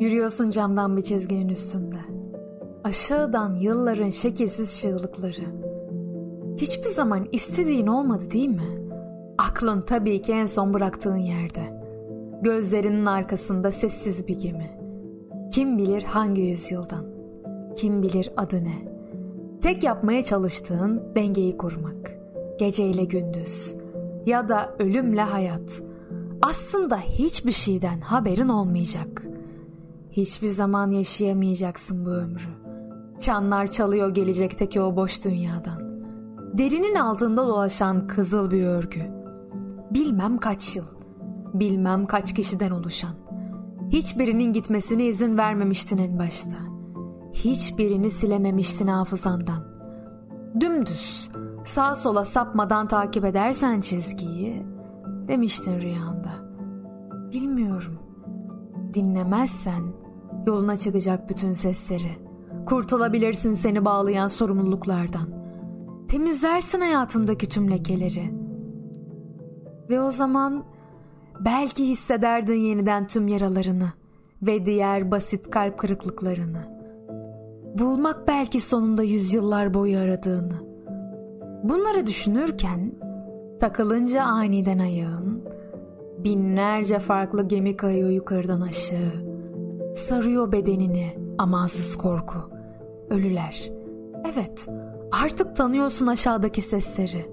Yürüyorsun camdan bir çizginin üstünde. Aşağıdan yılların şekilsiz çığlıkları. Hiçbir zaman istediğin olmadı değil mi? Aklın tabii ki en son bıraktığın yerde. Gözlerinin arkasında sessiz bir gemi. Kim bilir hangi yüzyıldan? Kim bilir adı ne? Tek yapmaya çalıştığın dengeyi kurmak. Geceyle gündüz ya da ölümle hayat. Aslında hiçbir şeyden haberin olmayacak. Hiçbir zaman yaşayamayacaksın bu ömrü. Çanlar çalıyor gelecekteki o boş dünyadan. Derinin altında dolaşan kızıl bir örgü. Bilmem kaç yıl, bilmem kaç kişiden oluşan. Hiçbirinin gitmesine izin vermemiştin en başta. Hiçbirini silememiştin hafızandan. Dümdüz, sağ sola sapmadan takip edersen çizgiyi, demiştin rüyanda. Bilmiyorum. Dinlemezsen yoluna çıkacak bütün sesleri. Kurtulabilirsin seni bağlayan sorumluluklardan. Temizlersin hayatındaki tüm lekeleri. Ve o zaman belki hissederdin yeniden tüm yaralarını ve diğer basit kalp kırıklıklarını. Bulmak belki sonunda yüzyıllar boyu aradığını. Bunları düşünürken takılınca aniden ayağın binlerce farklı gemi kayıyor yukarıdan aşağı. Sarıyor bedenini amansız korku. Ölüler. Evet, artık tanıyorsun aşağıdaki sesleri.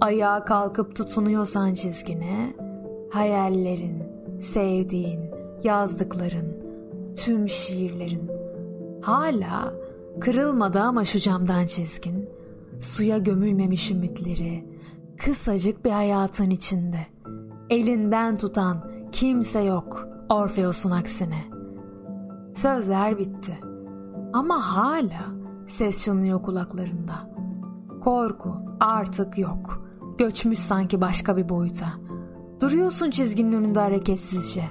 Ayağa kalkıp tutunuyorsan çizgine, hayallerin, sevdiğin, yazdıkların, tüm şiirlerin. Hala kırılmadı ama şu camdan çizgin, suya gömülmemiş ümitleri, kısacık bir hayatın içinde. Elinden tutan kimse yok Orfeus'un aksine. Sözler bitti. Ama hala ses çınlıyor kulaklarında. Korku artık yok. Göçmüş sanki başka bir boyuta. Duruyorsun çizginin önünde hareketsizce.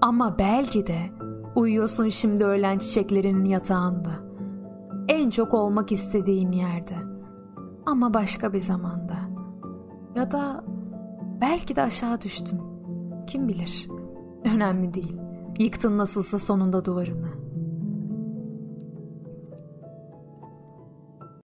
Ama belki de uyuyorsun şimdi ölen çiçeklerinin yatağında. En çok olmak istediğin yerde. Ama başka bir zamanda. Ya da belki de aşağı düştün. Kim bilir. Önemli değil. Yıktın nasılsa sonunda duvarını.